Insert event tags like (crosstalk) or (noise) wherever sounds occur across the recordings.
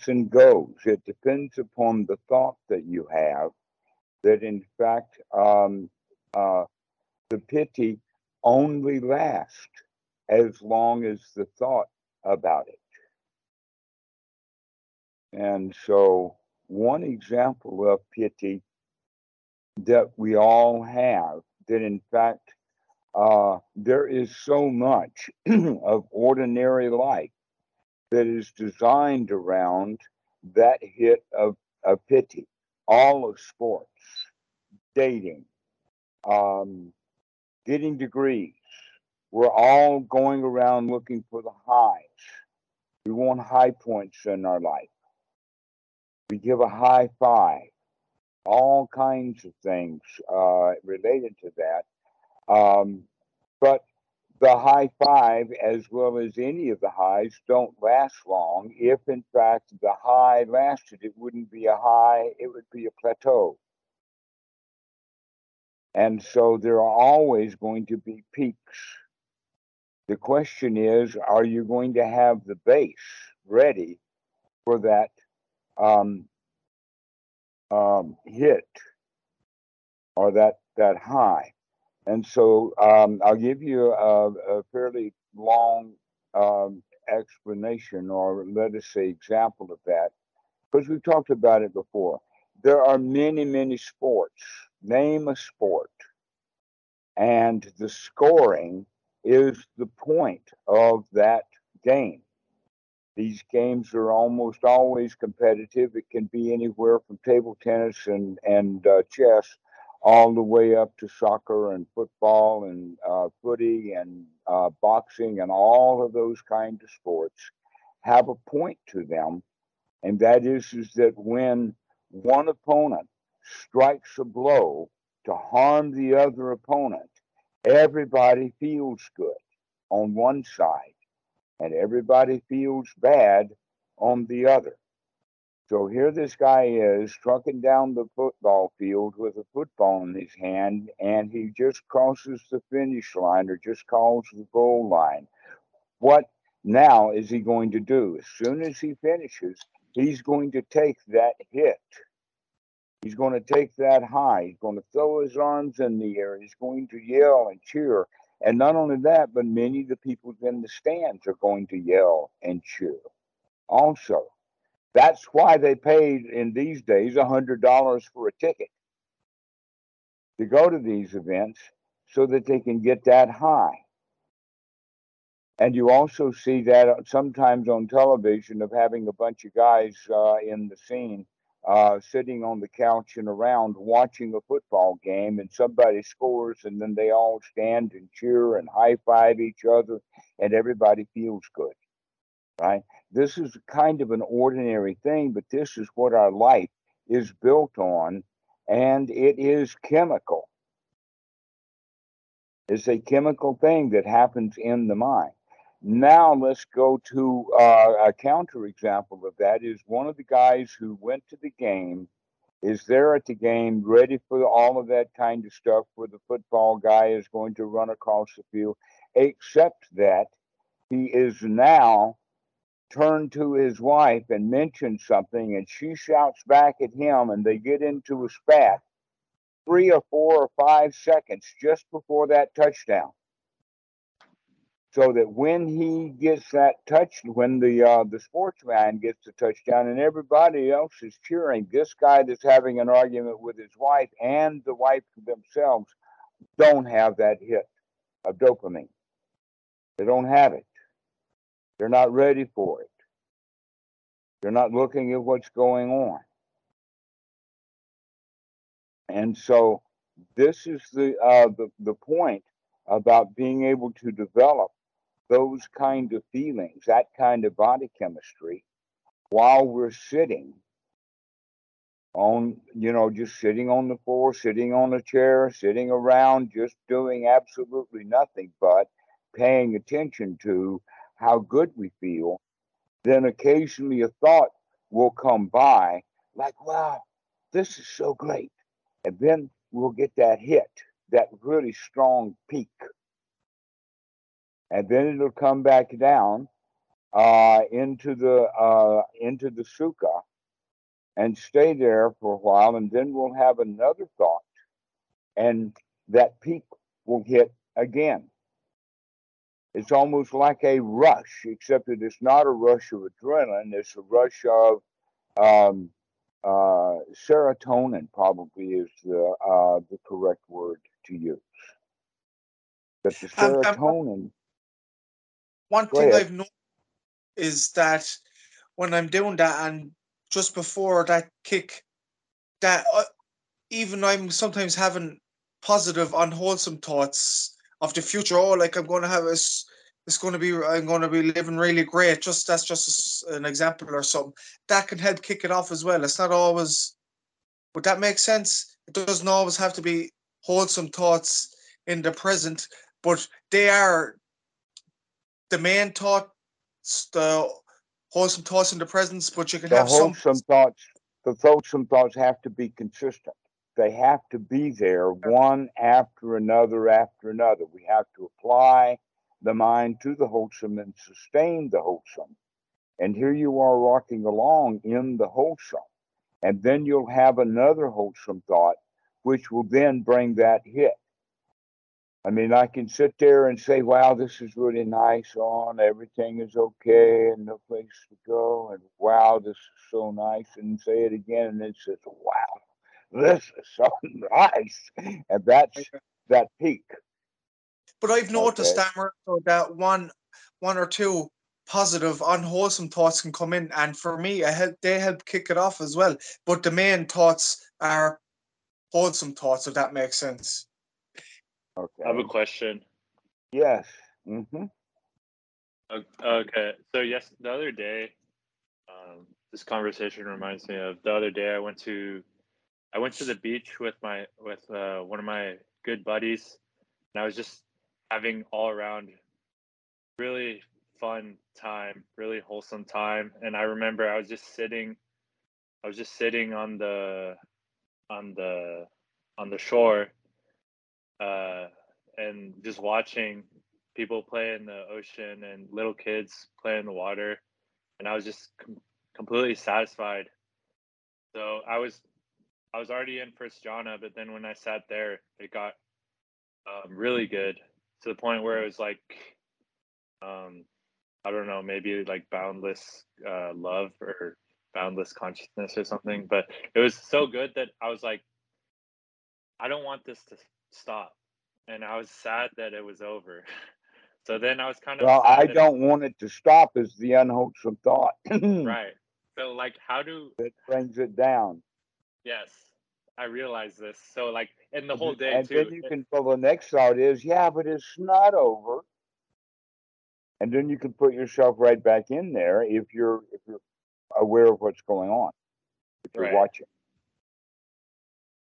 comes and goes. It depends upon the thought that you have. That in fact, um, uh, the piti only lasts as long as the thought about it. And so, one example of piti that we all have, that in fact, uh, there is so much (clears throat) of ordinary life that is designed around that hit of, of piti. All of sports, dating, um, getting degrees. We're all going around looking for the highs. We want high points in our life. We give a high five. All kinds of things uh, related to that. Um, but the high five, as well as any of the highs, don't last long. If, in fact, the high lasted, it wouldn't be a high, it would be a plateau. And so there are always going to be peaks. The question is are you going to have the base ready for that um, um, hit or that, that high? And so um, I'll give you a, a fairly long um, explanation, or let us say, example of that, because we've talked about it before. There are many, many sports. Name a sport. And the scoring is the point of that game. These games are almost always competitive. It can be anywhere from table tennis and, and uh, chess all the way up to soccer and football and uh, footy and uh, boxing and all of those kinds of sports have a point to them, and that is is that when one opponent strikes a blow to harm the other opponent, everybody feels good on one side, and everybody feels bad on the other. So here this guy is trucking down the football field with a football in his hand, and he just crosses the finish line or just calls the goal line. What now is he going to do? As soon as he finishes, he's going to take that hit. He's going to take that high. He's going to throw his arms in the air. He's going to yell and cheer. And not only that, but many of the people in the stands are going to yell and cheer also. That's why they paid in these days a hundred dollars for a ticket to go to these events so that they can get that high. And you also see that sometimes on television of having a bunch of guys uh, in the scene uh, sitting on the couch and around watching a football game, and somebody scores, and then they all stand and cheer and high five each other, and everybody feels good, right? This is kind of an ordinary thing, but this is what our life is built on, and it is chemical. It's a chemical thing that happens in the mind. Now let's go to uh, a counterexample of that. Is one of the guys who went to the game is there at the game, ready for all of that kind of stuff, where the football guy is going to run across the field, except that he is now turned to his wife and mentioned something, and she shouts back at him, and they get into a spat three or four or five seconds just before that touchdown. So that when he gets that touch, when the uh, the sportsman gets the touchdown, and everybody else is cheering, this guy that's having an argument with his wife and the wife themselves don't have that hit of dopamine. They don't have it. They're not ready for it. They're not looking at what's going on. And so this is the, uh, the, the point about being able to develop those kind of feelings, that kind of body chemistry, while we're sitting on, you know, just sitting on the floor, sitting on a chair, sitting around, just doing absolutely nothing but paying attention to how good we feel, then occasionally a thought will come by like, wow, this is so great. And then we'll get that hit, that really strong peak. And then it'll come back down. uh, into the uh, into the sukha and stay there for a while, and then we'll have another thought, and that peak will hit again. It's almost like a rush, except that it's not a rush of adrenaline. It's a rush of um, uh, serotonin. Probably is the uh, the correct word to use. But the serotonin. Um, one thing ahead. I've noticed is that when I'm doing that, and just before that kick, that uh, even I'm sometimes having positive, unwholesome thoughts of the future. Oh, like I'm going to have this. It's going to be. I'm going to be living really great. Just that's just an example or something that can help kick it off as well. It's not always. Would that make sense? It doesn't always have to be wholesome thoughts in the present, but they are the main thoughts, the wholesome thoughts in the present. But you can the have wholesome some thoughts. The wholesome thoughts have to be consistent they have to be there one after another after another. We have to apply the mind to the wholesome and sustain the wholesome. And here you are rocking along in the wholesome. And then you'll have another wholesome thought, which will then bring that hit. I mean, I can sit there and say, wow, this is really nice on, everything is okay, and no place to go, and wow, this is so nice, and say it again, and it says, wow, this is so nice. And that's that peak. But I've noticed, okay. Stammer, that one one or two positive, unwholesome thoughts can come in. And for me, I help, they help kick it off as well. But the main thoughts are wholesome thoughts, if that makes sense. Okay. I have a question. Yes. Mm-hmm. Okay. So, yes, the other day, um, this conversation reminds me of the other day I went to I went to the beach with my with uh, one of my good buddies, and I was just having all around really fun time, really wholesome time. And I remember I was just sitting, I was just sitting on the on the on the shore, uh, and just watching people play in the ocean and little kids play in the water, and I was just com- completely satisfied. So I was I was already in first jhana, but then when I sat there, it got um, really good to the point where it was like, um, I don't know, maybe like boundless uh, love or boundless consciousness or something. But it was so good that I was like, I don't want this to stop, and I was sad that it was over. (laughs) so then I was kind of well, I don't want it to stop. Is the unwholesome thought, (clears throat) right? So like, how do it brings it down? Yes, I realize this. So like in the whole day and too. then you can. Well, the next thought is, yeah, but it's not over. And then you can put yourself right back in there if you're if you're aware of what's going on, if you're right. watching.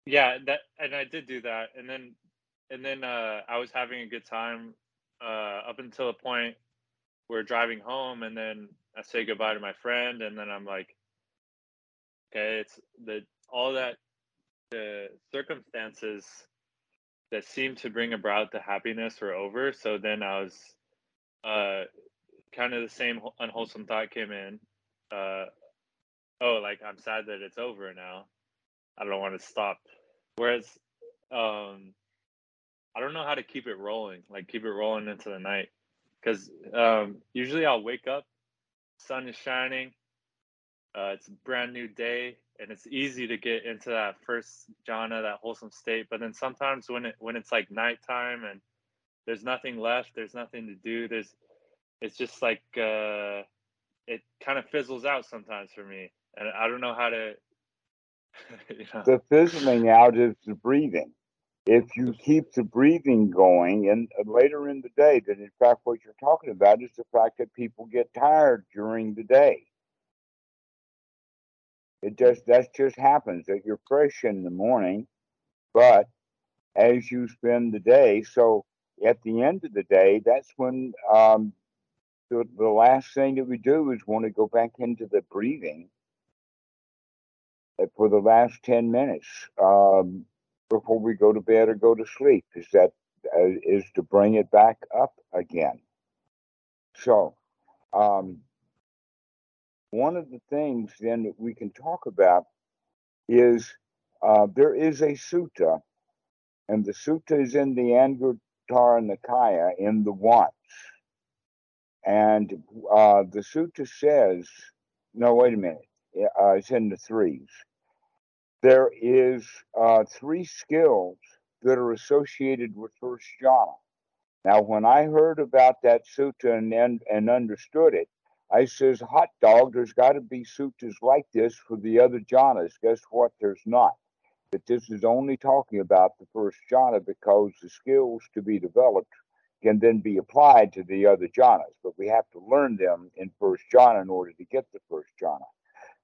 Yeah, that and I did do that, and then and then uh, I was having a good time uh, up until the point we're driving home, and then I say goodbye to my friend, and then I'm like, okay, it's the all that the circumstances that seemed to bring about the happiness were over. So then I was uh, kind of the same unwholesome thought came in. Uh, oh, like I'm sad that it's over now. I don't want to stop. Whereas, um, I don't know how to keep it rolling, like keep it rolling into the night. Because um, usually I'll wake up, sun is shining, uh, it's a brand new day, and it's easy to get into that first jhana, that wholesome state. But then sometimes when it when it's like nighttime and there's nothing left, there's nothing to do. There's it's just like uh, it kind of fizzles out sometimes for me, and I don't know how to. (laughs) you know. The fizzling out is the breathing. If you keep the breathing going, and later in the day, then in fact what you're talking about is the fact that people get tired during the day it just that just happens that you're fresh in the morning, but as you spend the day, so at the end of the day, that's when um, the, the last thing that we do is want to go back into the breathing for the last 10 minutes um, before we go to bed or go to sleep. Is that uh, is to bring it back up again. So um, one of the things then that we can talk about is uh, there is a sutta, and the sutta is in the Anguttara Nikaya in the Wants. And uh, the sutta says, no, wait a minute, uh, it's in the threes. There is uh, three skills that are associated with first jhana. Now, when I heard about that sutta and, and, and understood it, I says, hot dog, there's got to be sutras like this for the other jhanas. Guess what? There's not. That this is only talking about the first jhana because the skills to be developed can then be applied to the other jhanas, but we have to learn them in first jhana in order to get the first jhana.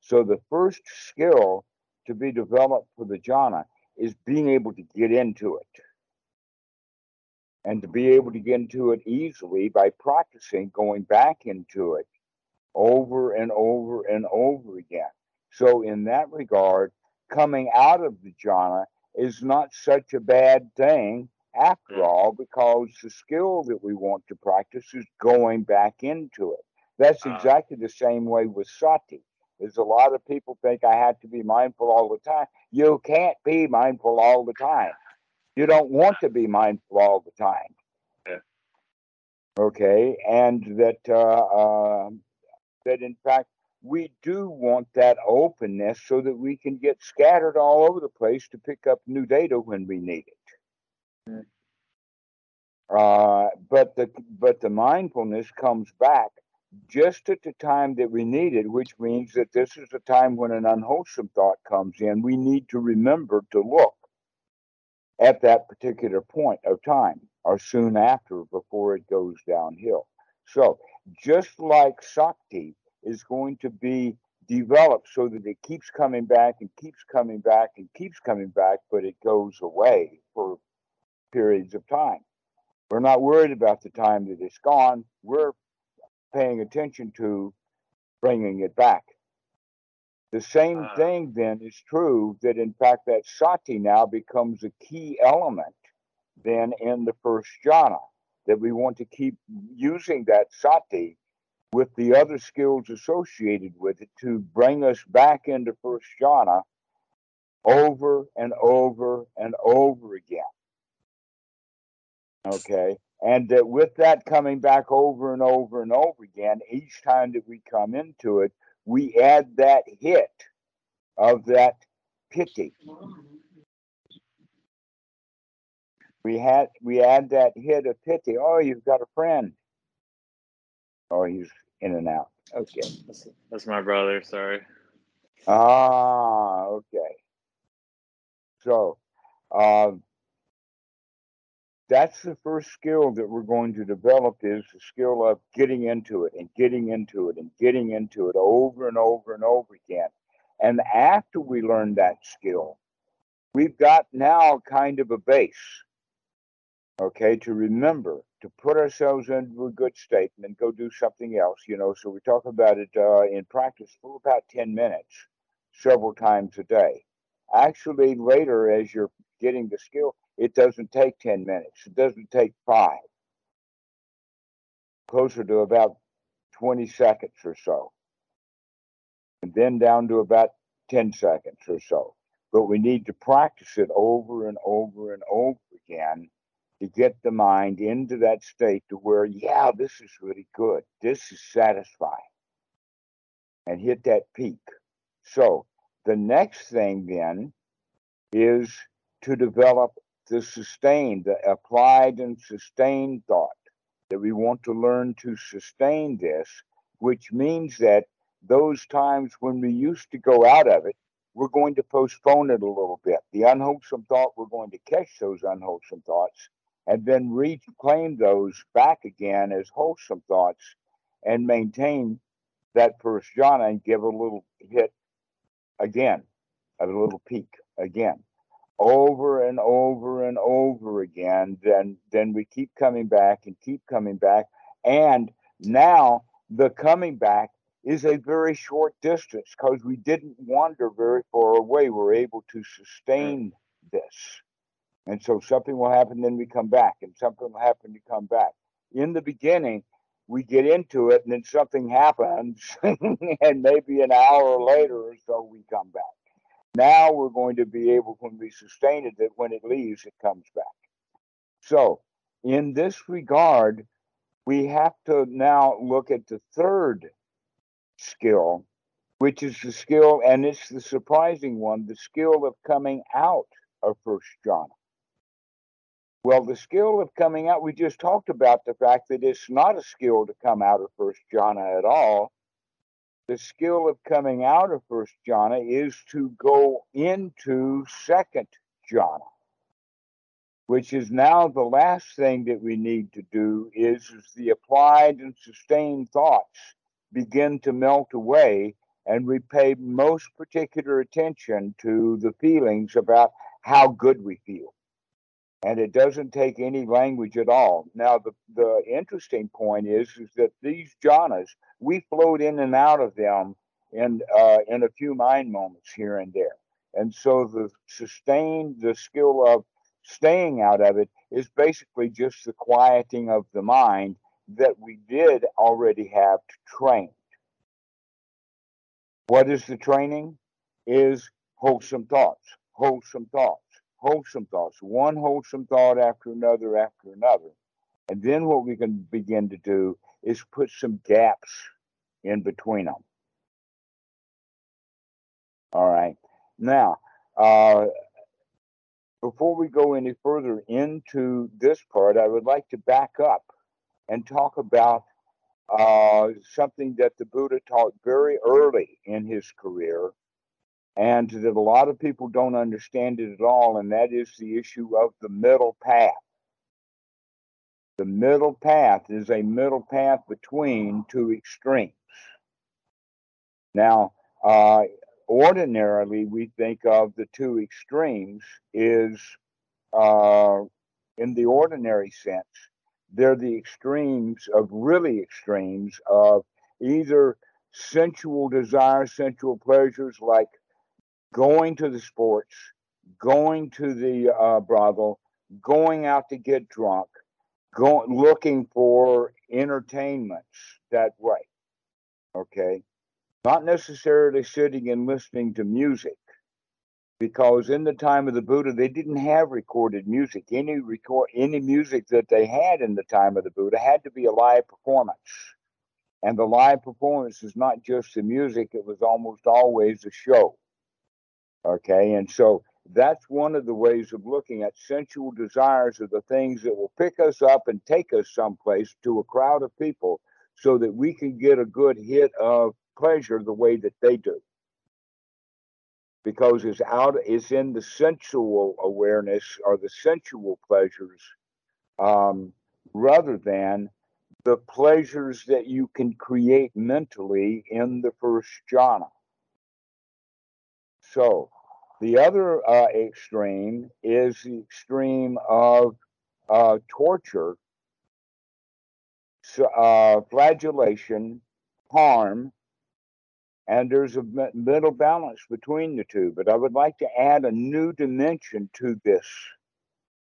So the first skill to be developed for the jhana is being able to get into it. And to be able to get into it easily by practicing going back into it over and over and over again. So, in that regard, coming out of the jhana is not such a bad thing after all, because the skill that we want to practice is going back into it. That's uh. exactly the same way with sati. There's a lot of people think I have to be mindful all the time. You can't be mindful all the time. You don't want to be mindful all the time. Okay, and that uh, uh, that in fact we do want that openness so that we can get scattered all over the place to pick up new data when we need it. Mm. Uh, but the but the mindfulness comes back just at the time that we need it, which means that this is the time when an unwholesome thought comes in. We need to remember to look at that particular point of time or soon after before it goes downhill. So just like Shakti is going to be developed so that it keeps coming back and keeps coming back and keeps coming back, but it goes away for periods of time. We're not worried about the time that it's gone. We're paying attention to bringing it back. The same uh, thing then is true that in fact that sati now becomes a key element then in the first jhana that we want to keep using that sati with the other skills associated with it to bring us back into first jhana over and over and over again. Okay. And that with that coming back over and over and over again, each time that we come into it, we add that hit of that piti. We had we add that hit of piti. Oh, you've got a friend. Oh, he's in and out. Okay. That's, that's my brother. Sorry. Ah, okay. So, um, that's the first skill that we're going to develop is the skill of getting into it and getting into it and getting into it over and over and over again. And after we learn that skill, we've got now kind of a base, okay, to remember to put ourselves into a good state and then go do something else, you know. So we talk about it uh, in practice for about 10 minutes, several times a day. Actually, later, as you're getting the skill, it doesn't take 10 minutes, it doesn't take five, closer to about 20 seconds or so, and then down to about 10 seconds or so. But we need to practice it over and over and over again to get the mind into that state to where, yeah, this is really good. This is satisfying. And hit that peak. So the next thing then is to develop the sustained, the applied and sustained thought that we want to learn to sustain this, which means that those times when we used to go out of it, we're going to postpone it a little bit. The unwholesome thought, we're going to catch those unwholesome thoughts and then reclaim those back again as wholesome thoughts and maintain that first jhana and give a little hit again, a little peak again, over and over and over again. Then then we keep coming back and keep coming back. And now the coming back is a very short distance because we didn't wander very far away. We're able to sustain this. And so something will happen, then we come back, and something will happen, to come back. In the beginning, we get into it and then something happens (laughs) and maybe an hour later or so we come back. Now we're going to be able when we sustain it that when it leaves it comes back. So in this regard we have to now look at the third skill which is the skill and it's the surprising one the skill of coming out of first jhana well, the skill of coming out, we just talked about the fact that it's not a skill to come out of first jhana at all. The skill of coming out of first jhana is to go into second jhana, which is now the last thing that we need to do is, is the applied and sustained thoughts begin to melt away and we pay most particular attention to the feelings about how good we feel and it doesn't take any language at all. Now, the, the interesting point is, is that these jhanas, we float in and out of them in, uh, in a few mind moments here and there. And so the sustain, the skill of staying out of it is basically just the quieting of the mind that we did already have trained. What is the training? Is wholesome thoughts, wholesome thoughts wholesome thoughts, one wholesome thought after another after another. And then what we can begin to do is put some gaps in between them. All right. Now, uh, before we go any further into this part, I would like to back up and talk about uh, something that the Buddha taught very early in his career, and that a lot of people don't understand it at all, and that is the issue of the middle path. The middle path is a middle path between two extremes. Now, uh, ordinarily, we think of the two extremes is, uh, in the ordinary sense, they're the extremes of really extremes of either sensual desire, sensual pleasures like going to the sports, going to the uh, brothel, going out to get drunk, going looking for entertainments that way. Okay, not necessarily sitting and listening to music, because in the time of the Buddha they didn't have recorded music. Any record any music that they had in the time of the Buddha had to be a live performance. And the live performance is not just the music, it was almost always a show. Okay, and so that's one of the ways of looking at sensual desires are the things that will pick us up and take us someplace to a crowd of people so that we can get a good hit of pleasure the way that they do. Because it's out it's in the sensual awareness or the sensual pleasures um, rather than the pleasures that you can create mentally in the first jhana. So the other uh, extreme is the extreme of uh, torture, uh, flagellation, harm, and there's a middle balance between the two. But I would like to add a new dimension to this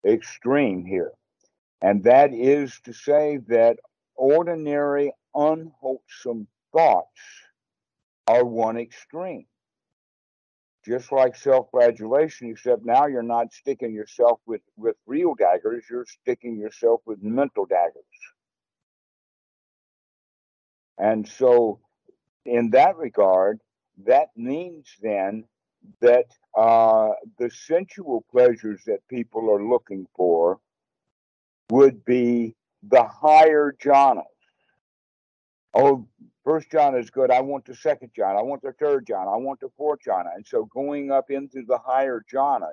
extreme here, and that is to say that ordinary unwholesome thoughts are one extreme just like self-flagellation, except now you're not sticking yourself with, with real daggers, you're sticking yourself with mental daggers. And so, in that regard, that means then that uh, the sensual pleasures that people are looking for would be the higher jhanas. Oh, First jhana is good. I want the second jhana. I want the third jhana. I want the fourth jhana. And so going up into the higher jhanas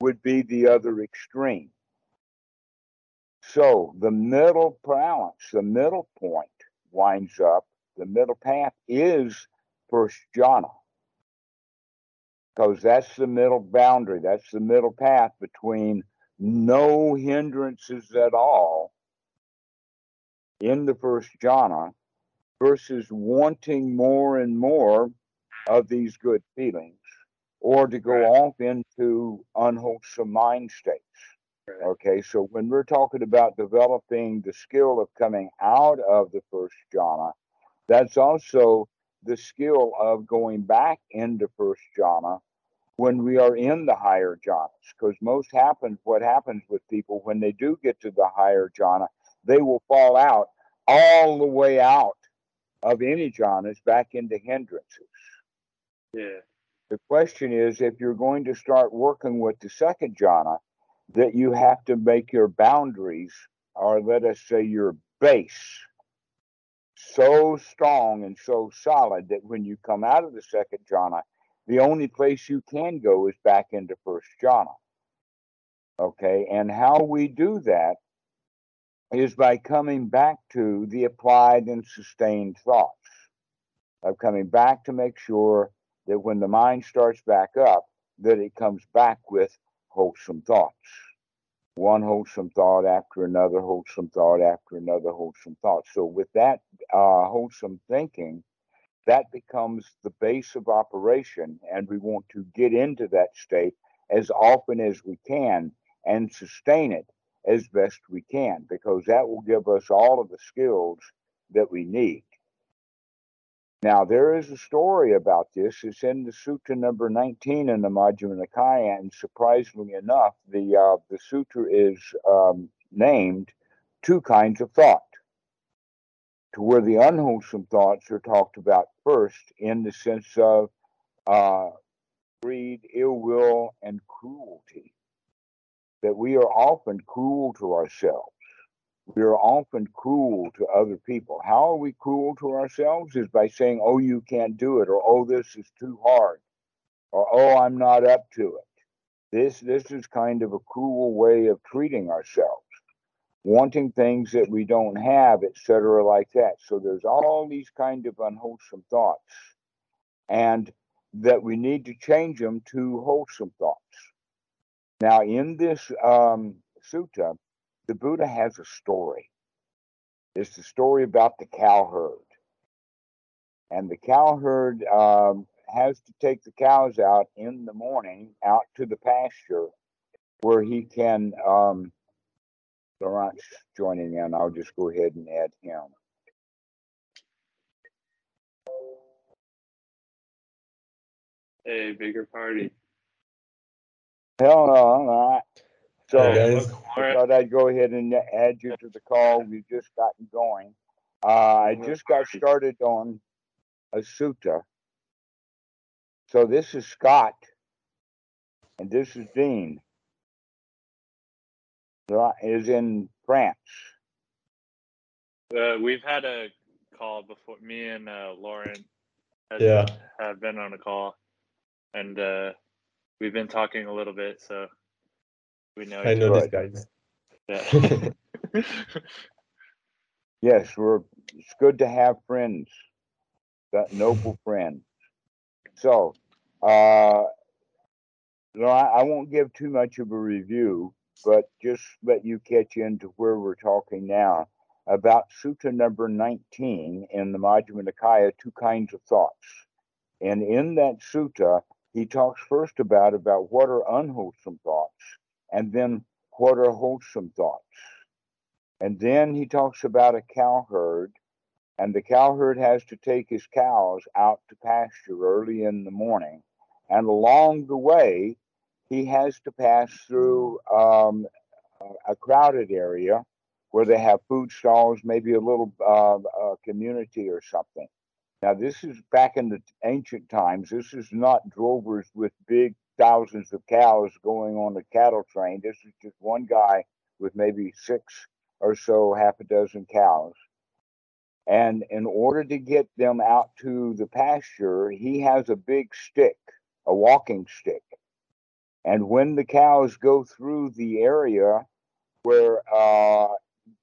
would be the other extreme. So the middle balance, the middle point winds up, the middle path is first jhana. Because that's the middle boundary, that's the middle path between no hindrances at all in the first jhana versus wanting more and more of these good feelings or to go off into unwholesome mind states. Okay, so when we're talking about developing the skill of coming out of the first jhana, that's also the skill of going back into first jhana when we are in the higher jhanas. Because most happens, what happens with people when they do get to the higher jhana, they will fall out all the way out of any jhanas back into hindrances. Yeah. The question is if you're going to start working with the second jhana, that you have to make your boundaries, or let us say your base, so strong and so solid that when you come out of the second jhana, the only place you can go is back into first jhana. Okay, and how we do that is by coming back to the applied and sustained thoughts, of coming back to make sure that when the mind starts back up, that it comes back with wholesome thoughts. One wholesome thought after another wholesome thought after another wholesome thought. So, with that uh, wholesome thinking, that becomes the base of operation, and we want to get into that state as often as we can and sustain it as best we can because that will give us all of the skills that we need. Now, there is a story about this. It's in the Sutta number 19 in the Majjhima Nikaya, and surprisingly enough, the, uh, the Sutra is um, named two kinds of thought, to where the unwholesome thoughts are talked about first in the sense of uh, greed, ill will, and cruelty that we are often cruel to ourselves. We are often cruel to other people. How are we cruel to ourselves? Is by saying, oh, you can't do it, or oh, this is too hard, or oh, I'm not up to it. This, this is kind of a cruel way of treating ourselves, wanting things that we don't have, etc., like that. So there's all these kind of unwholesome thoughts, and that we need to change them to wholesome thoughts. Now, in this um, sutta, the Buddha has a story. It's the story about the cow herd. And the cow herd um, has to take the cows out in the morning out to the pasture where he can. Um, Laurent's joining in. I'll just go ahead and add him. Hey, bigger party. Hell no, I'm not. So Hey, guys. I thought I'd go ahead and add you to the call. We've just gotten going. Uh, I just got started on a sutta. So this is Scott, and this is Dean. Is in France. Uh, we've had a call before. Me and uh, Laurent has, Yeah. have been on a call, and uh, we've been talking a little bit, so we know. I know Good. these guys. other. Yeah. (laughs) Yes, we're. It's good to have friends, that noble (laughs) friends. So, uh, no, I, I won't give too much of a review, but just let you catch into where we're talking now about Sutta number 19 in the Majjhima Nikaya, two kinds of thoughts. And in that sutta, he talks first about about what are unwholesome thoughts, and then what are wholesome thoughts. And then he talks about a cow herd, and the cow herd has to take his cows out to pasture early in the morning. And along the way, he has to pass through um, a crowded area where they have food stalls, maybe a little uh, community or something. Now, this is back in the ancient times. This is not drovers with big thousands of cows going on a cattle train. This is just one guy with maybe six or so, half a dozen cows. And in order to get them out to the pasture, he has a big stick, a walking stick. And when the cows go through the area where uh,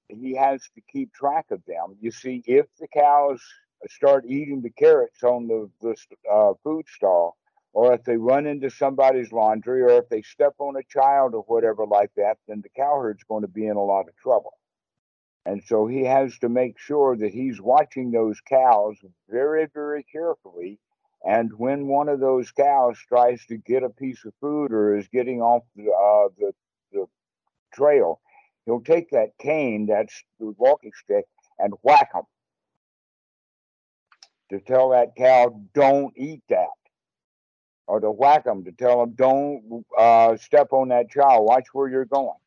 he has to keep track of them, you see, if the cows start eating the carrots on the, the uh, food stall, or if they run into somebody's laundry, or if they step on a child or whatever like that, then the cowherd's going to be in a lot of trouble. And so he has to make sure that he's watching those cows very, very carefully. And when one of those cows tries to get a piece of food or is getting off the, uh, the, the trail, he'll take that cane, that's the walking stick, and whack them to tell that cow, don't eat that. Or to whack them to tell them, don't uh, step on that child, watch where you're going.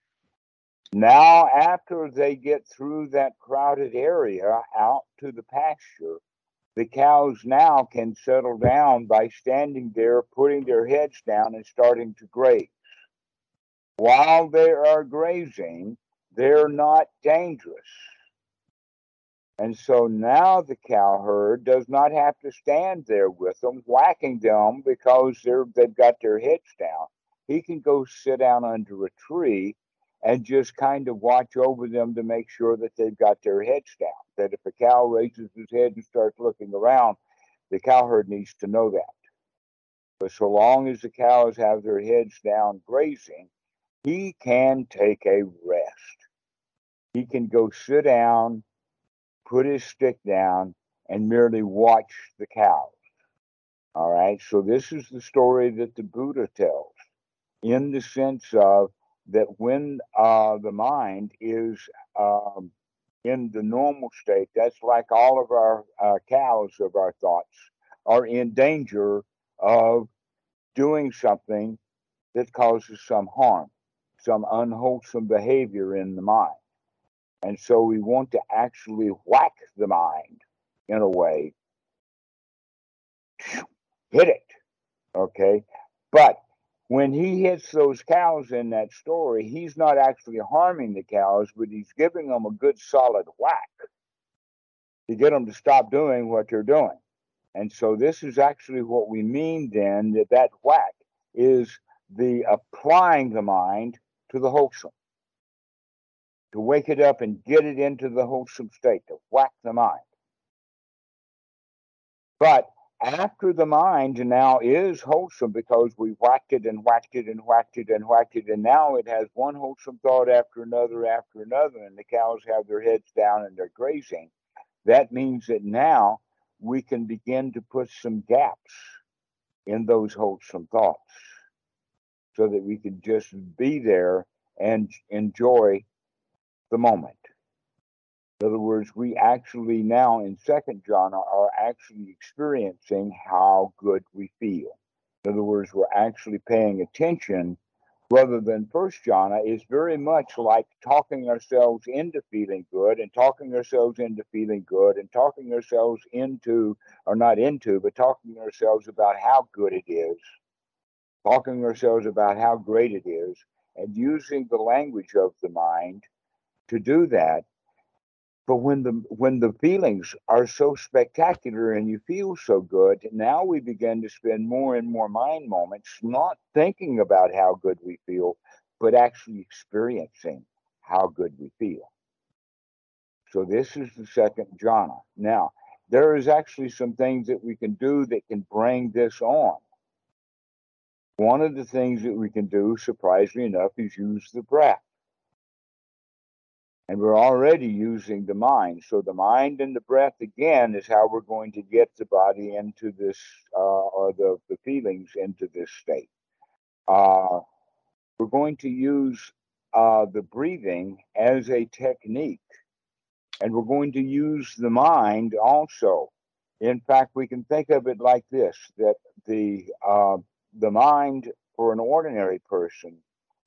Now, after they get through that crowded area out to the pasture, the cows now can settle down by standing there, putting their heads down, and starting to graze. While they are grazing, they're not dangerous. And so now the cow herd does not have to stand there with them, whacking them because they're, they've got their heads down. He can go sit down under a tree and just kind of watch over them to make sure that they've got their heads down. That if a cow raises his head and starts looking around, the cow herd needs to know that. But so long as the cows have their heads down grazing, he can take a rest. He can go sit down, put his stick down, and merely watch the cows. All right, so this is the story that the Buddha tells in the sense of that when uh, the mind is um, in the normal state, that's like all of our uh, cows of our thoughts are in danger of doing something that causes some harm, some unwholesome behavior in the mind. And so we want to actually whack the mind in a way, hit it. Okay. But when he hits those cows in that story, he's not actually harming the cows, but he's giving them a good solid whack to get them to stop doing what they're doing. And so this is actually what we mean then that that whack is the applying the mind to the wholesome, to wake it up and get it into the wholesome state, to whack the mind. But after the mind now is wholesome because we whacked it and whacked it and whacked it and whacked it, and now it has one wholesome thought after another after another, and the cows have their heads down and they're grazing. That means that now we can begin to put some gaps in those wholesome thoughts so that we can just be there and enjoy the moment. In other words, we actually now in second jhana are actually experiencing how good we feel. In other words, we're actually paying attention rather than first jhana is very much like talking ourselves into feeling good and talking ourselves into feeling good and talking ourselves into, or not into, but talking ourselves about how good it is, talking ourselves about how great it is, and using the language of the mind to do that but when the when the feelings are so spectacular and you feel so good, now we begin to spend more and more mind moments not thinking about how good we feel, but actually experiencing how good we feel. So this is the second jhana. Now, there is actually some things that we can do that can bring this on. One of the things that we can do, surprisingly enough, is use the breath. And we're already using the mind. So the mind and the breath, again, is how we're going to get the body into this, uh, or the, the feelings into this state. Uh, we're going to use uh, the breathing as a technique. And we're going to use the mind also. In fact, we can think of it like this that the, uh, the mind for an ordinary person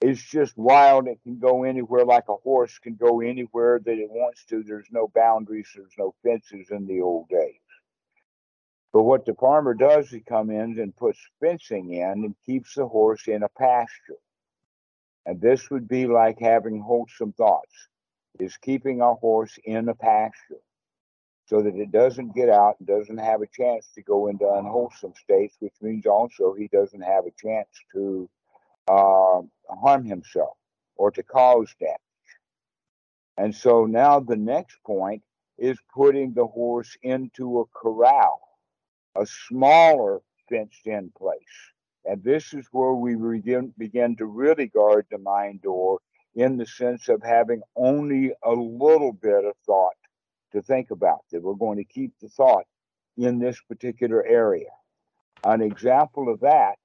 it's just wild. It can go anywhere like a horse can go anywhere that it wants to. There's no boundaries, there's no fences in the old days. But what the farmer does, he comes in and puts fencing in and keeps the horse in a pasture. And this would be like having wholesome thoughts, is keeping our horse in a pasture so that it doesn't get out and doesn't have a chance to go into unwholesome states, which means also he doesn't have a chance to uh, harm himself or to cause damage. And so now the next point is putting the horse into a corral, a smaller fenced in place. And this is where we begin, begin to really guard the mind door in the sense of having only a little bit of thought to think about, that we're going to keep the thought in this particular area. An example of that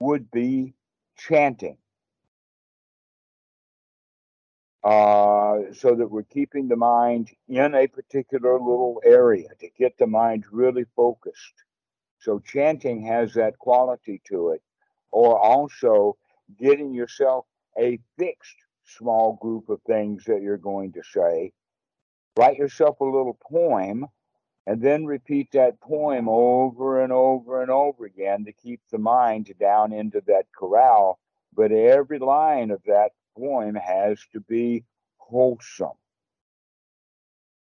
would be chanting. uh, so that we're keeping the mind in a particular little area to get the mind really focused. So chanting has that quality to it, or also getting yourself a fixed small group of things that you're going to say. Write yourself a little poem and then repeat that poem over and over and over again to keep the mind down into that corral. But every line of that poem has to be wholesome.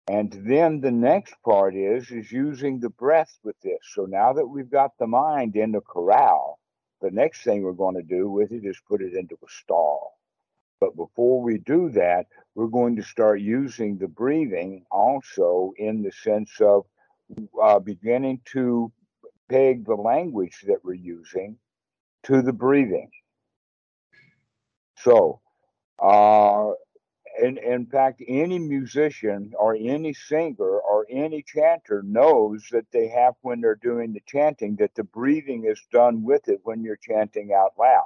And then the next part is is using the breath with this. So now that we've got the mind in the corral, the next thing we're going to do with it is put it into a stall. But before we do that, we're going to start using the breathing also in the sense of uh, beginning to peg the language that we're using to the breathing. So, uh, in, in fact, any musician or any singer or any chanter knows that they have, when they're doing the chanting, that the breathing is done with it when you're chanting out loud.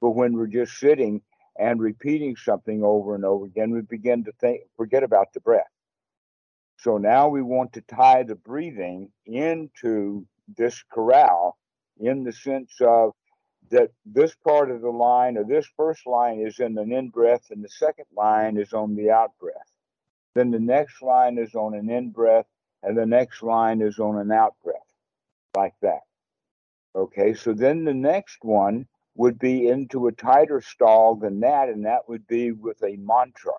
But when we're just sitting and repeating something over and over again, we begin to think, forget about the breath. So now we want to tie the breathing into this corral in the sense of that this part of the line or this first line is in an in breath and the second line is on the out breath. Then the next line is on an in breath and the next line is on an out breath, like that. Okay, so then the next one would be into a tighter stall than that, and that would be with a mantra,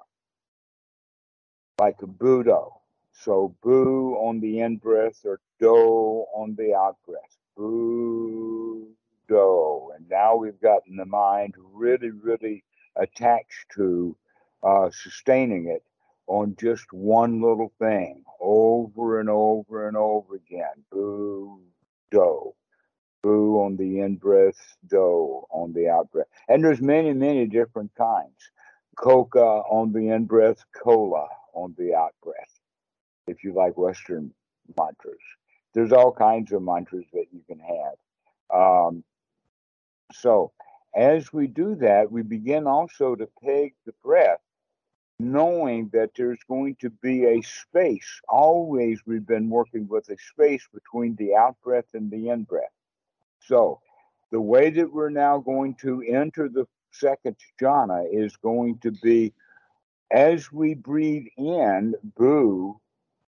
like a Buddha. So boo on the in breath or do on the out breath. Boo go. And now we've gotten the mind really, really attached to uh, sustaining it on just one little thing over and over and over again. Boo, do. Boo on the in breath, do on the out breath. And there's many, many different kinds. Coca on the in breath, cola on the out breath. If you like Western mantras, there's all kinds of mantras that you can have. Um, so, as we do that, we begin also to peg the breath, knowing that there's going to be a space. Always, we've been working with a space between the out breath and the in breath. So, the way that we're now going to enter the second jhana is going to be as we breathe in, boo,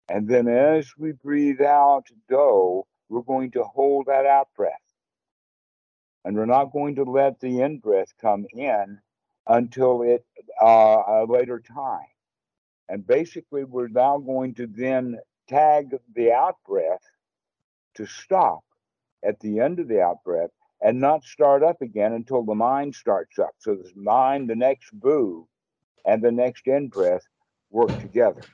and then as we breathe out, do, we're going to hold that out breath. And we're not going to let the in breath come in until it uh, a later time. And basically, we're now going to then tag the out breath to stop at the end of the out breath and not start up again until the mind starts up. So the mind, the next boo, and the next in breath work together.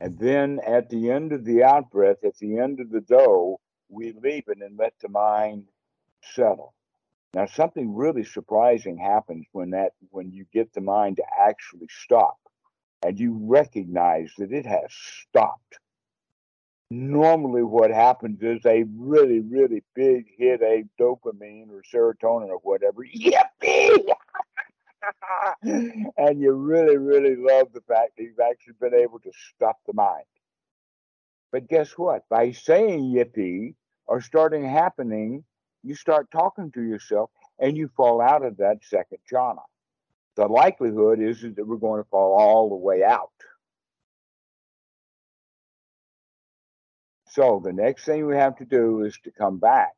And then at the end of the out breath, at the end of the do, we leave it and let the mind settle. Now, something really surprising happens when that when you get the mind to actually stop, and you recognize that it has stopped. Normally, what happens is a really, really big hit, a dopamine or serotonin or whatever. Yippee! (laughs) and you really, really love the fact that you've actually been able to stop the mind. But guess what? By saying yippee or starting happening you start talking to yourself and you fall out of that second jhana. The likelihood is, is that we're going to fall all the way out. So the next thing we have to do is to come back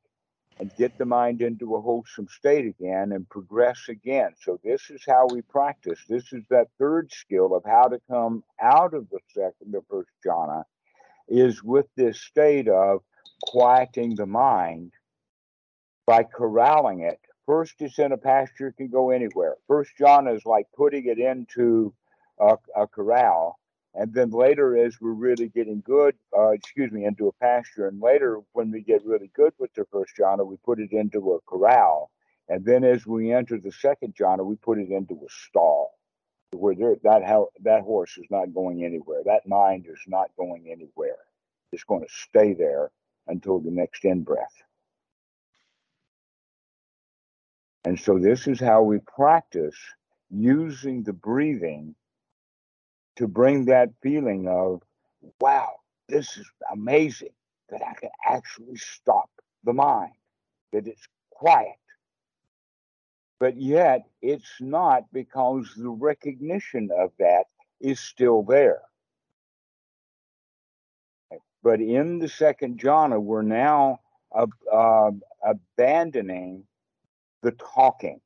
and get the mind into a wholesome state again and progress again. So this is how we practice. This is that third skill of how to come out of the second, the first jhana, is with this state of quieting the mind by corralling it. First, it's in a pasture, it can go anywhere. First jhana is like putting it into a, a corral. And then later, as we're really getting good, uh, excuse me, into a pasture. And later, when we get really good with the first jhana, we put it into a corral. And then as we enter the second jhana, we put it into a stall where that, that horse is not going anywhere. That mind is not going anywhere. It's going to stay there until the next in breath. And so this is how we practice using the breathing to bring that feeling of, wow, this is amazing that I can actually stop the mind, that it's quiet. But yet it's not because the recognition of that is still there. But in the second jhana, we're now uh, uh, abandoning the talking.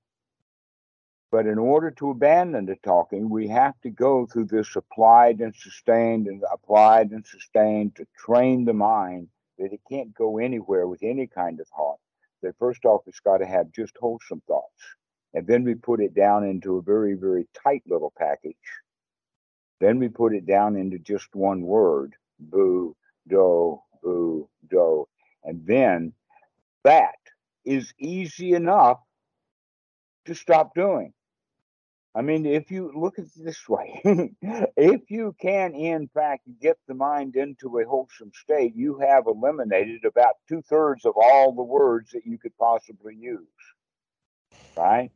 But in order to abandon the talking, we have to go through this applied and sustained and applied and sustained to train the mind that it can't go anywhere with any kind of thought. That first off, it's got to have just wholesome thoughts. And then we put it down into a very, very tight little package. Then we put it down into just one word boo, do, boo, do. And then that is easy enough to stop doing. I mean, if you look at it this way, (laughs) if you can, in fact, get the mind into a wholesome state, you have eliminated about two thirds of all the words that you could possibly use. Right?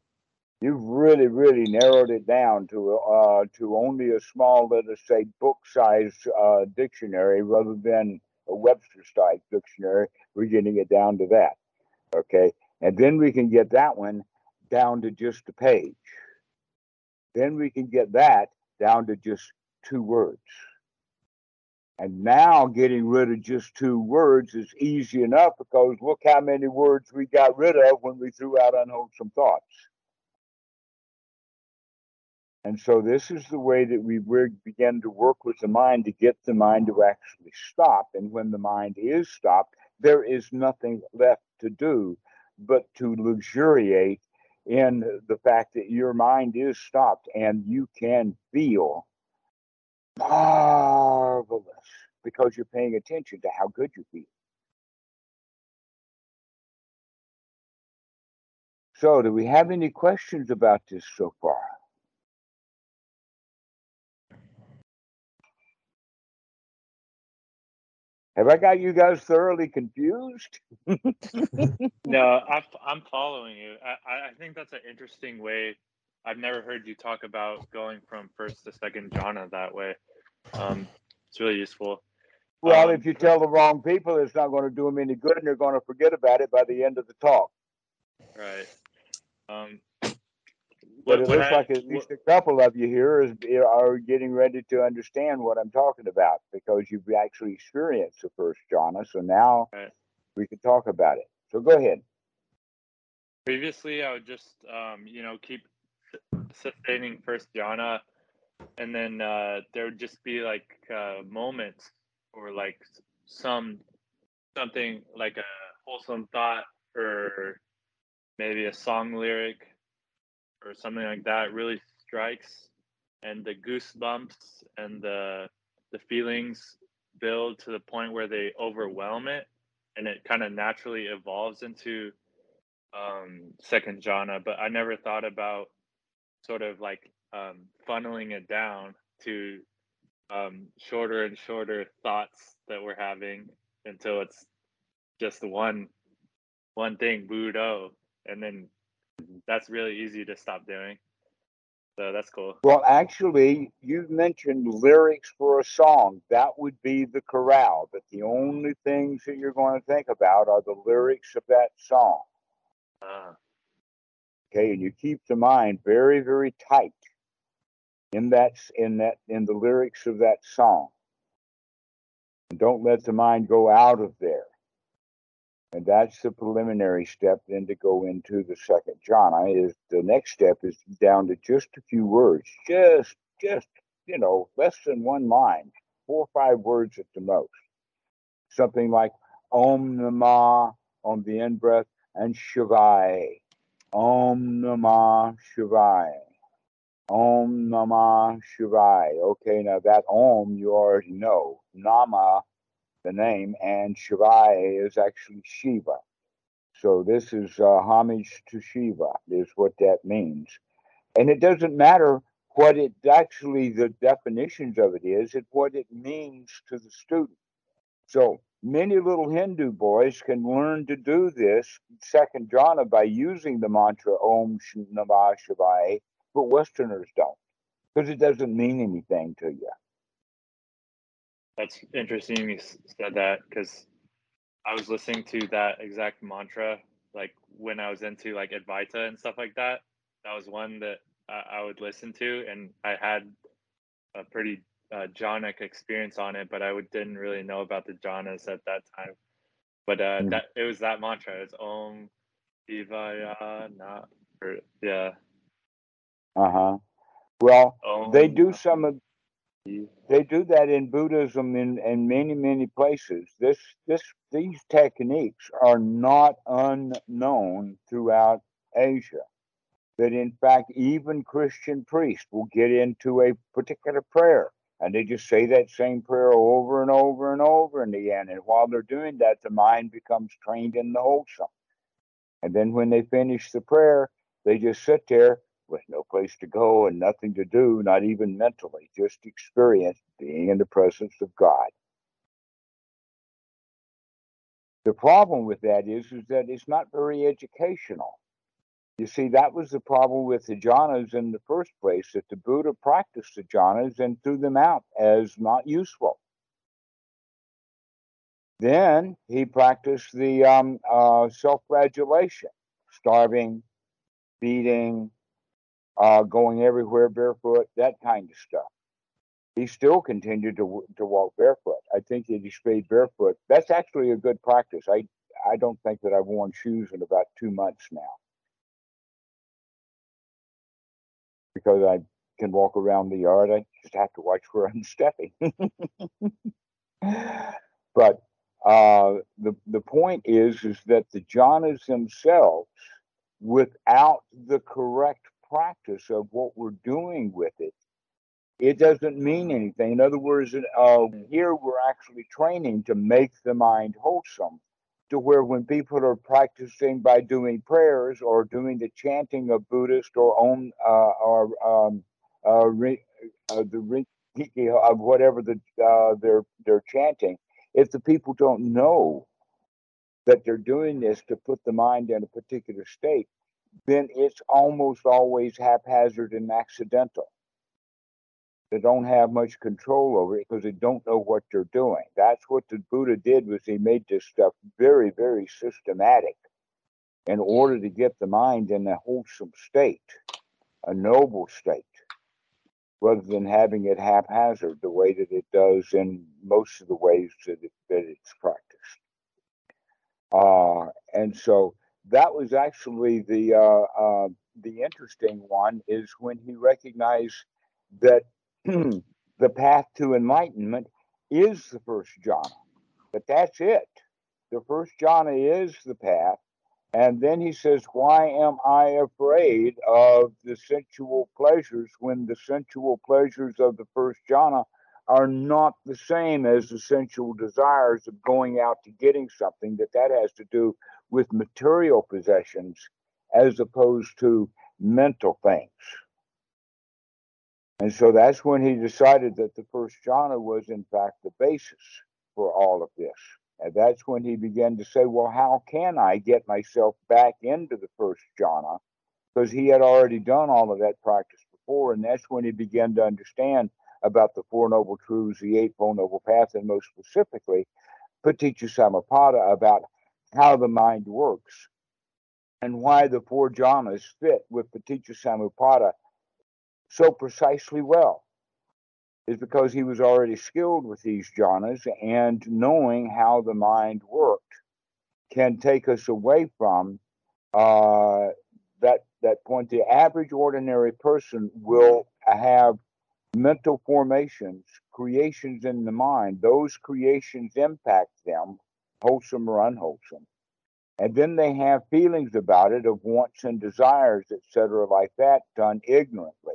You've really, really narrowed it down to uh, to only a small, let us say, book-size uh, dictionary rather than a Webster-size dictionary. We're getting it down to that. Okay, and then we can get that one down to just a page then we can get that down to just two words. And now getting rid of just two words is easy enough because look how many words we got rid of when we threw out unwholesome thoughts. And so this is the way that we begin to work with the mind to get the mind to actually stop. And when the mind is stopped, there is nothing left to do but to luxuriate in the fact that your mind is stopped and you can feel marvelous because you're paying attention to how good you feel. So, do we have any questions about this so far? Have I got you guys thoroughly confused? (laughs) no, I'm, I'm following you. I, I think that's an interesting way. I've never heard you talk about going from first to second jhana that way. Um, it's really useful. Well, um, if you tell the wrong people, it's not going to do them any good, and they're going to forget about it by the end of the talk. Right. Um, but it looks I, like at least what, a couple of you here is, are getting ready to understand what I'm talking about because you've actually experienced the first jhana. So now right. we can talk about it. So go ahead. Previously, I would just, um, you know, keep sustaining first jhana, and then uh, there would just be like uh, moments or like some something like a wholesome thought or maybe a song lyric or something like that really strikes. And the goosebumps and the the feelings build to the point where they overwhelm it and it kind of naturally evolves into um, second jhana. But i never thought about sort of like um, funneling it down to um, shorter and shorter thoughts that we're having until it's just one one thing Buddho and then that's really easy to stop doing. So that's cool. Well, actually, you mentioned lyrics for a song. That would be the corral, but the only things that you're going to think about are the lyrics of that song. Uh. Okay, and you keep the mind very, very tight in that in that in the lyrics of that song. And don't let the mind go out of there. And that's the preliminary step then to go into the second jhana is the next step is down to just a few words, just, just, you know, less than one line, four or five words at the most. Something like Om Namah on the end breath and Shivai. Om Namah Shivai. Om Namah Shivai. Okay, now that Om you already know. Nama the name, and Shivaya is actually Shiva. So this is uh, homage to Shiva, is what that means. And it doesn't matter what it actually, the definitions of it is, it's what it means to the student. So many little Hindu boys can learn to do this second jhana by using the mantra Om Namah Shivaya but Westerners don't because it doesn't mean anything to you. That's interesting you said that because I was listening to that exact mantra like when I was into like Advaita and stuff like that. That was one that I would listen to, and I had a pretty uh, jhanic experience on it, but I would, didn't really know about the jhanas at that time. But uh, mm. that it was that mantra. It's Om Shivaya Na. Or, yeah. Uh huh. Well, Om they do some of they do that in Buddhism in, in many, many places. This this these techniques are not unknown throughout Asia. That in fact even Christian priests will get into a particular prayer and they just say that same prayer over and over and over in the end. And while they're doing that, the mind becomes trained in the wholesome. And then when they finish the prayer, they just sit there with no place to go and nothing to do, not even mentally, just experience being in the presence of God. The problem with that is, is that it's not very educational. You see, that was the problem with the jhanas in the first place, that the Buddha practiced the jhanas and threw them out as not useful. Then he practiced the um, uh, self flagellation, starving, beating, uh, going everywhere barefoot, that kind of stuff. He still continued to to walk barefoot. I think that he stayed barefoot. That's actually a good practice. I I don't think that I've worn shoes in about two months now because I can walk around the yard. I just have to watch where I'm (laughs) stepping. but uh, the the point is is that the jhanas themselves, without the correct practice of what we're doing with it, it doesn't mean anything. In other words, uh, here we're actually training to make the mind wholesome, to where when people are practicing by doing prayers or doing the chanting of Buddhist or own uh, or um, uh, re, uh, the re, of whatever the uh, they're they're chanting, if the people don't know that they're doing this to put the mind in a particular state, then it's almost always haphazard and accidental. They don't have much control over it because they don't know what they're doing. That's what the Buddha did was he made this stuff very, very systematic in order to get the mind in a wholesome state, a noble state, rather than having it haphazard the way that it does in most of the ways that, it, that it's practiced. Uh, and so that was actually the uh, uh, the interesting one is when he recognized that (clears throat) the path to enlightenment is the first jhana, but that's it. The first jhana is the path, and then he says, "Why am I afraid of the sensual pleasures when the sensual pleasures of the first jhana are not the same as the sensual desires of going out to getting something that that has to do with material possessions as opposed to mental things. And so that's when he decided that the first jhana was in fact the basis for all of this. And that's when he began to say well how can i get myself back into the first jhana? Because he had already done all of that practice before and that's when he began to understand about the Four Noble Truths, the Eightfold Noble Path, and most specifically, Paticca Samuppada about how the mind works and why the four jhanas fit with the Paticca Samuppada so precisely well is because he was already skilled with these jhanas and knowing how the mind worked can take us away from uh, that that point. The average ordinary person will have mental formations, creations in the mind, those creations impact them, wholesome or unwholesome. And then they have feelings about it of wants and desires, etc., like that, done ignorantly.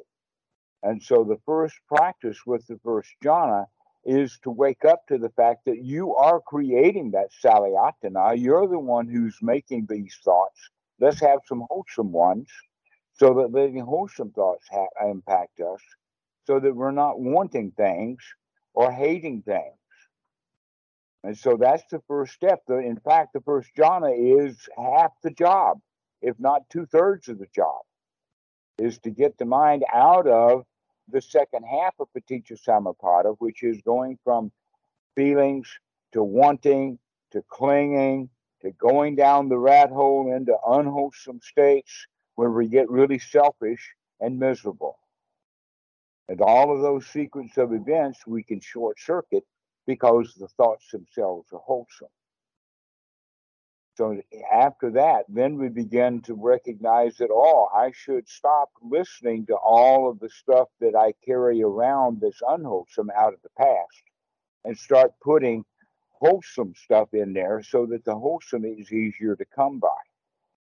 And so the first practice with the first jhana is to wake up to the fact that you are creating that salayatana. You're the one who's making these thoughts. Let's have some wholesome ones so that the wholesome thoughts ha- impact us so that we're not wanting things or hating things. And so that's the first step. In fact, the first jhana is half the job, if not two thirds of the job. is to get the mind out of the second half of Paticca Samuppada, which is going from feelings to wanting to clinging to going down the rat hole into unwholesome states where we get really selfish and miserable. And all of those sequence of events we can short circuit because the thoughts themselves are wholesome. So after that, then we begin to recognize that, oh, I should stop listening to all of the stuff that I carry around that's unwholesome out of the past and start putting wholesome stuff in there so that the wholesome is easier to come by.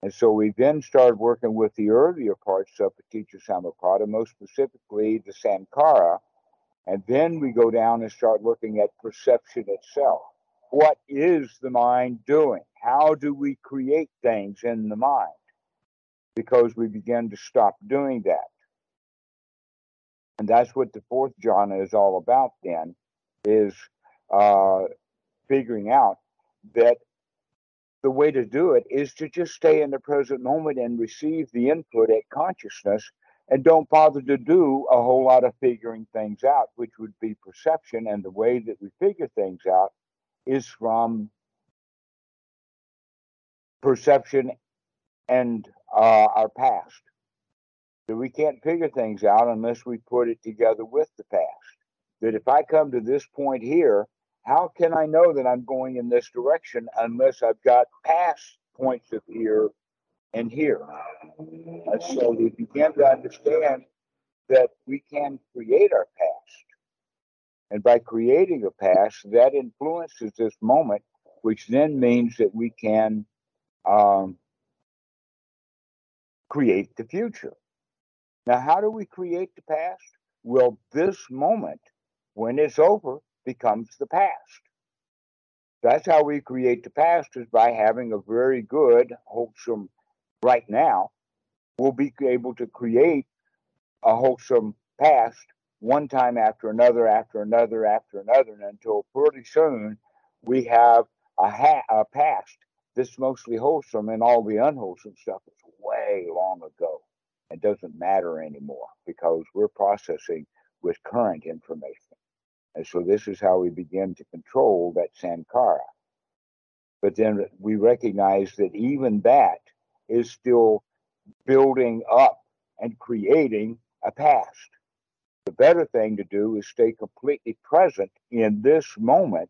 And so we then started working with the earlier parts of Paticca Samuppada, most specifically the Sankhara. And then we go down and start looking at perception itself. What is the mind doing? How do we create things in the mind? Because we begin to stop doing that. And that's what the fourth jhana is all about then, is uh, figuring out that the way to do it is to just stay in the present moment and receive the input at consciousness and don't bother to do a whole lot of figuring things out, which would be perception. And the way that we figure things out is from perception and uh, our past. So we can't figure things out unless we put it together with the past. That if I come to this point here how can I know that I'm going in this direction unless I've got past points of here and here? And so we begin to understand that we can create our past. And by creating a past, that influences this moment, which then means that we can um, create the future. Now, how do we create the past? Well, this moment, when it's over, becomes the past. That's how we create the past is by having a very good, wholesome right now. We'll be able to create a wholesome past one time after another, after another, after another, and until pretty soon we have a, ha- a past that's mostly wholesome and all the unwholesome stuff is way long ago and doesn't matter anymore because we're processing with current information. And so this is how we begin to control that sankhara. But then we recognize that even that is still building up and creating a past. The better thing to do is stay completely present in this moment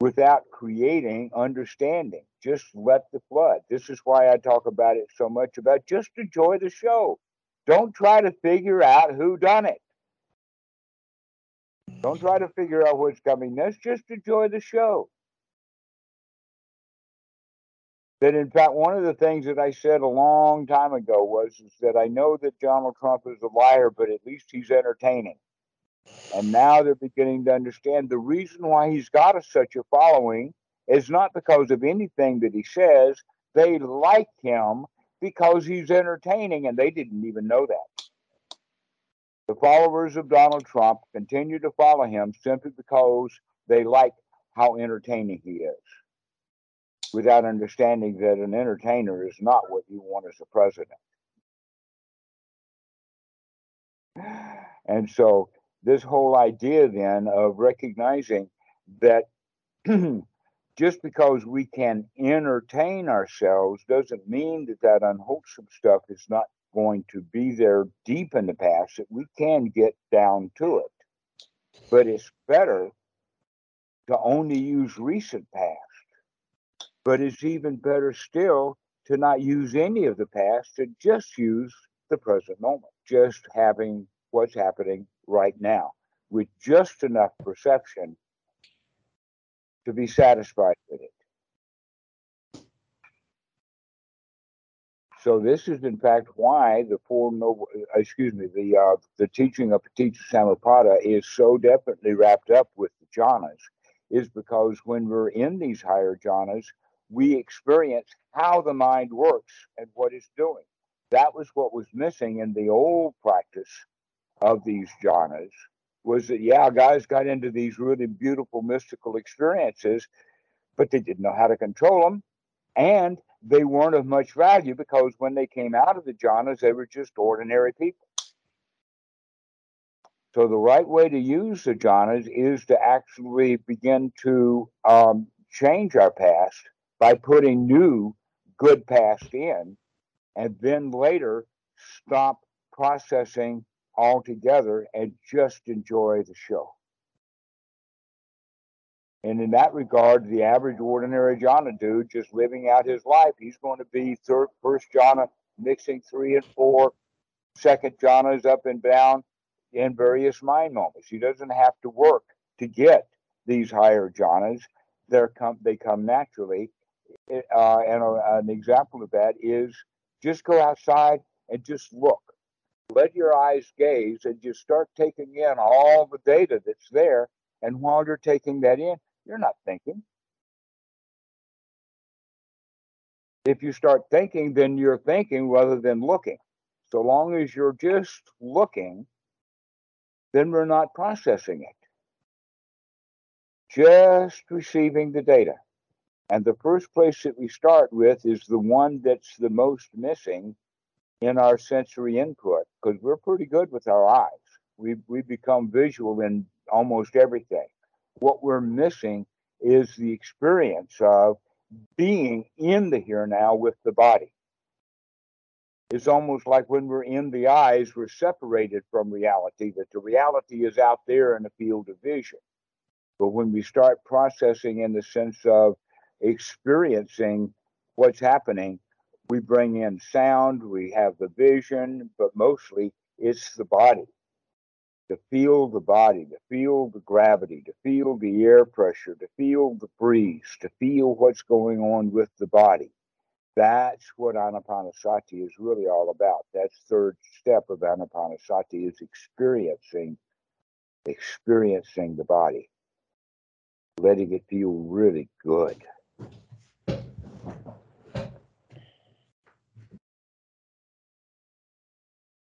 without creating understanding. Just let the flood. This is why I talk about it so much about just enjoy the show. Don't try to figure out who done it. Don't try to figure out what's coming next. Just enjoy the show. That in fact, one of the things that I said a long time ago was is that I know that Donald Trump is a liar, but at least he's entertaining. And now they're beginning to understand the reason why he's got a, such a following is not because of anything that he says. They like him because he's entertaining, and they didn't even know that. The followers of Donald Trump continue to follow him simply because they like how entertaining he is, without understanding that an entertainer is not what you want as a president. And so, this whole idea then of recognizing that (clears throat) just because we can entertain ourselves doesn't mean that that unwholesome stuff is not going to be there deep in the past that we can get down to it. But it's better to only use recent past. But it's even better still to not use any of the past, to just use the present moment, just having what's happening right now with just enough perception to be satisfied with it. So this is in fact why the four noble, excuse me, the uh, the teaching of Paticca Samuppada is so definitely wrapped up with the jhanas, is because when we're in these higher jhanas, we experience how the mind works and what it's doing. That was what was missing in the old practice of these jhanas. Was that yeah, guys got into these really beautiful mystical experiences, but they didn't know how to control them And they weren't of much value because when they came out of the jhanas, they were just ordinary people. So the right way to use the jhanas is to actually begin to um, change our past by putting new good past in, and then later stop processing altogether and just enjoy the show. And in that regard, the average ordinary jhana dude just living out his life, he's going to be third, first jhana, mixing three and four, second jhanas up and down in various mind moments. He doesn't have to work to get these higher jhanas. They're come, they come naturally. Uh, and a, an example of that is just go outside and just look. Let your eyes gaze and just start taking in all the data that's there. And while you're taking that in, you're not thinking. If you start thinking, then you're thinking rather than looking. So long as you're just looking, then we're not processing it. Just receiving the data. And the first place that we start with is the one that's the most missing in our sensory input because we're pretty good with our eyes. We we become visual in almost everything what we're missing is the experience of being in the here now with the body. It's almost like when we're in the eyes, we're separated from reality, that the reality is out there in the field of vision. But when we start processing in the sense of experiencing what's happening, we bring in sound, we have the vision, but mostly it's the body to feel the body, to feel the gravity, to feel the air pressure, to feel the breeze, to feel what's going on with the body. That's what Anapanasati is really all about. That's third step of Anapanasati is experiencing, experiencing the body, letting it feel really good.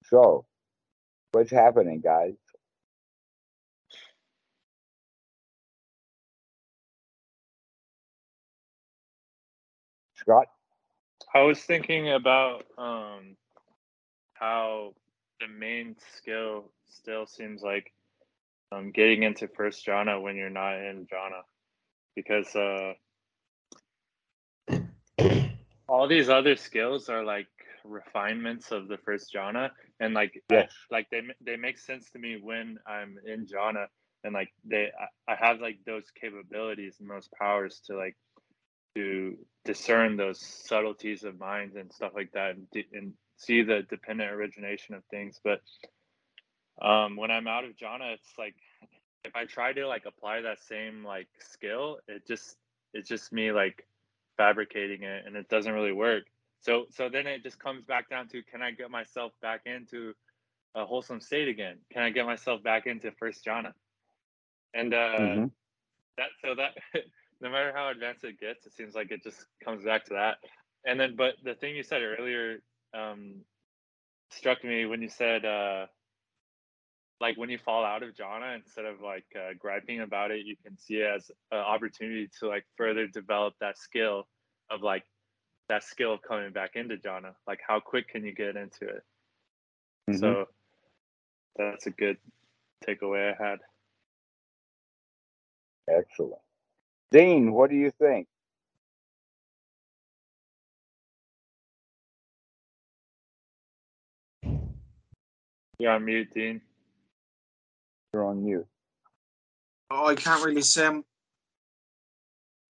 So, what's happening, guys? Scott? I was thinking about um, how the main skill still seems like um, getting into first jhana when you're not in jhana, because uh, all these other skills are like refinements of the first jhana, and like yes. I, like they they make sense to me when I'm in jhana, and like they I have like those capabilities and those powers to like to discern those subtleties of minds and stuff like that and, and see the dependent origination of things but um, when i'm out of jhana it's like if i try to like apply that same like skill it just it's just me like fabricating it and it doesn't really work so so then it just comes back down to can i get myself back into a wholesome state again can i get myself back into first jhana and uh mm-hmm. that so that (laughs) no matter how advanced it gets, it seems like it just comes back to that. And then, but the thing you said earlier um, struck me when you said, uh, like when you fall out of jhana, instead of like uh, griping about it, you can see it as an opportunity to like further develop that skill of like that skill of coming back into jhana. Like how quick can you get into it? Mm-hmm. So that's a good takeaway I had. Excellent. Dean, what do you think? You're on mute, Dean. You're on you? Oh, I can't really say.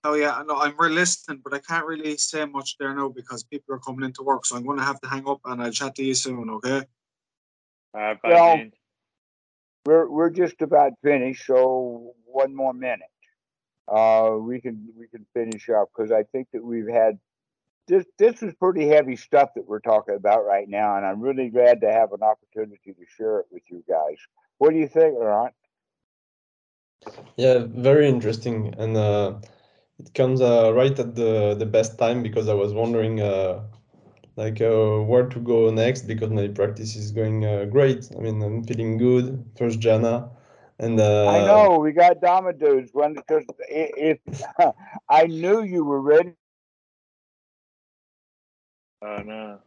Oh yeah, no, I'm listening, but I can't really say much there now because people are coming into work. So I'm going to have to hang up, and I'll chat to you soon. Okay. Uh, bye, well, Dean. we're we're just about finished, so one more minute uh, we can we can finish up because I think that we've had this this is pretty heavy stuff that we're talking about right now, and I'm really glad to have an opportunity to share it with you guys. What do you think, Laurent? Yeah, very interesting, and uh, it comes uh, right at the the best time because I was wondering uh, like uh, where to go next because my practice is going uh, great. I mean, I'm feeling good. First Jhana, and uh, I know we got Dama dudes when because if (laughs) I knew you were ready Oh no.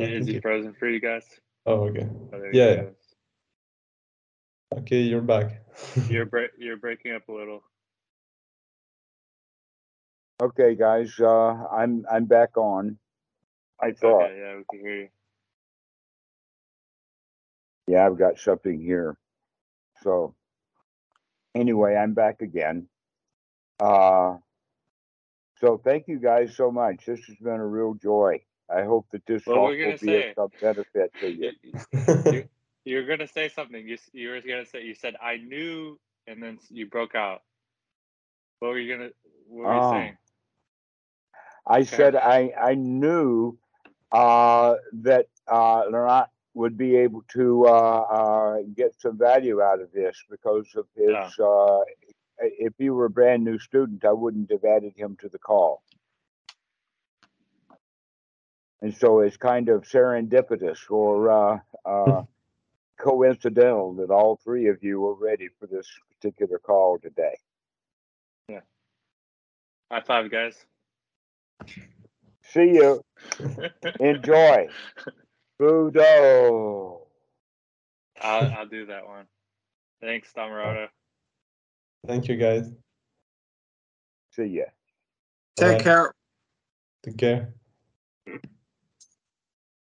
Is he frozen for you guys? Oh, okay. Oh, Yeah. goes. Okay, you're back. You're (laughs) bre- you're breaking up a little. Okay, guys, uh, I'm I'm back on. I thought, Okay, yeah, we can hear you. yeah, I've got something here. So anyway, I'm back again. Uh, so thank you guys so much. This has been a real joy. I hope that this What talk will be of some benefit to (laughs) you. You, you're gonna say something. You you were gonna say you said I knew, and then you broke out. What were you gonna? What were you Oh. saying? I said I I knew uh, that uh, Laurent would be able to uh, uh, get some value out of this because of his. Yeah. Uh, if he were a brand new student, I wouldn't have added him to the call. And so it's kind of serendipitous or uh, uh, (laughs) coincidental that all three of you were ready for this particular call today. Yeah. High five, guys. See you. (laughs) Enjoy. Buddho. I'll I'll do that one. Thanks, Dhammarato. Thank you, guys. See ya. Take Bye. care. Take care.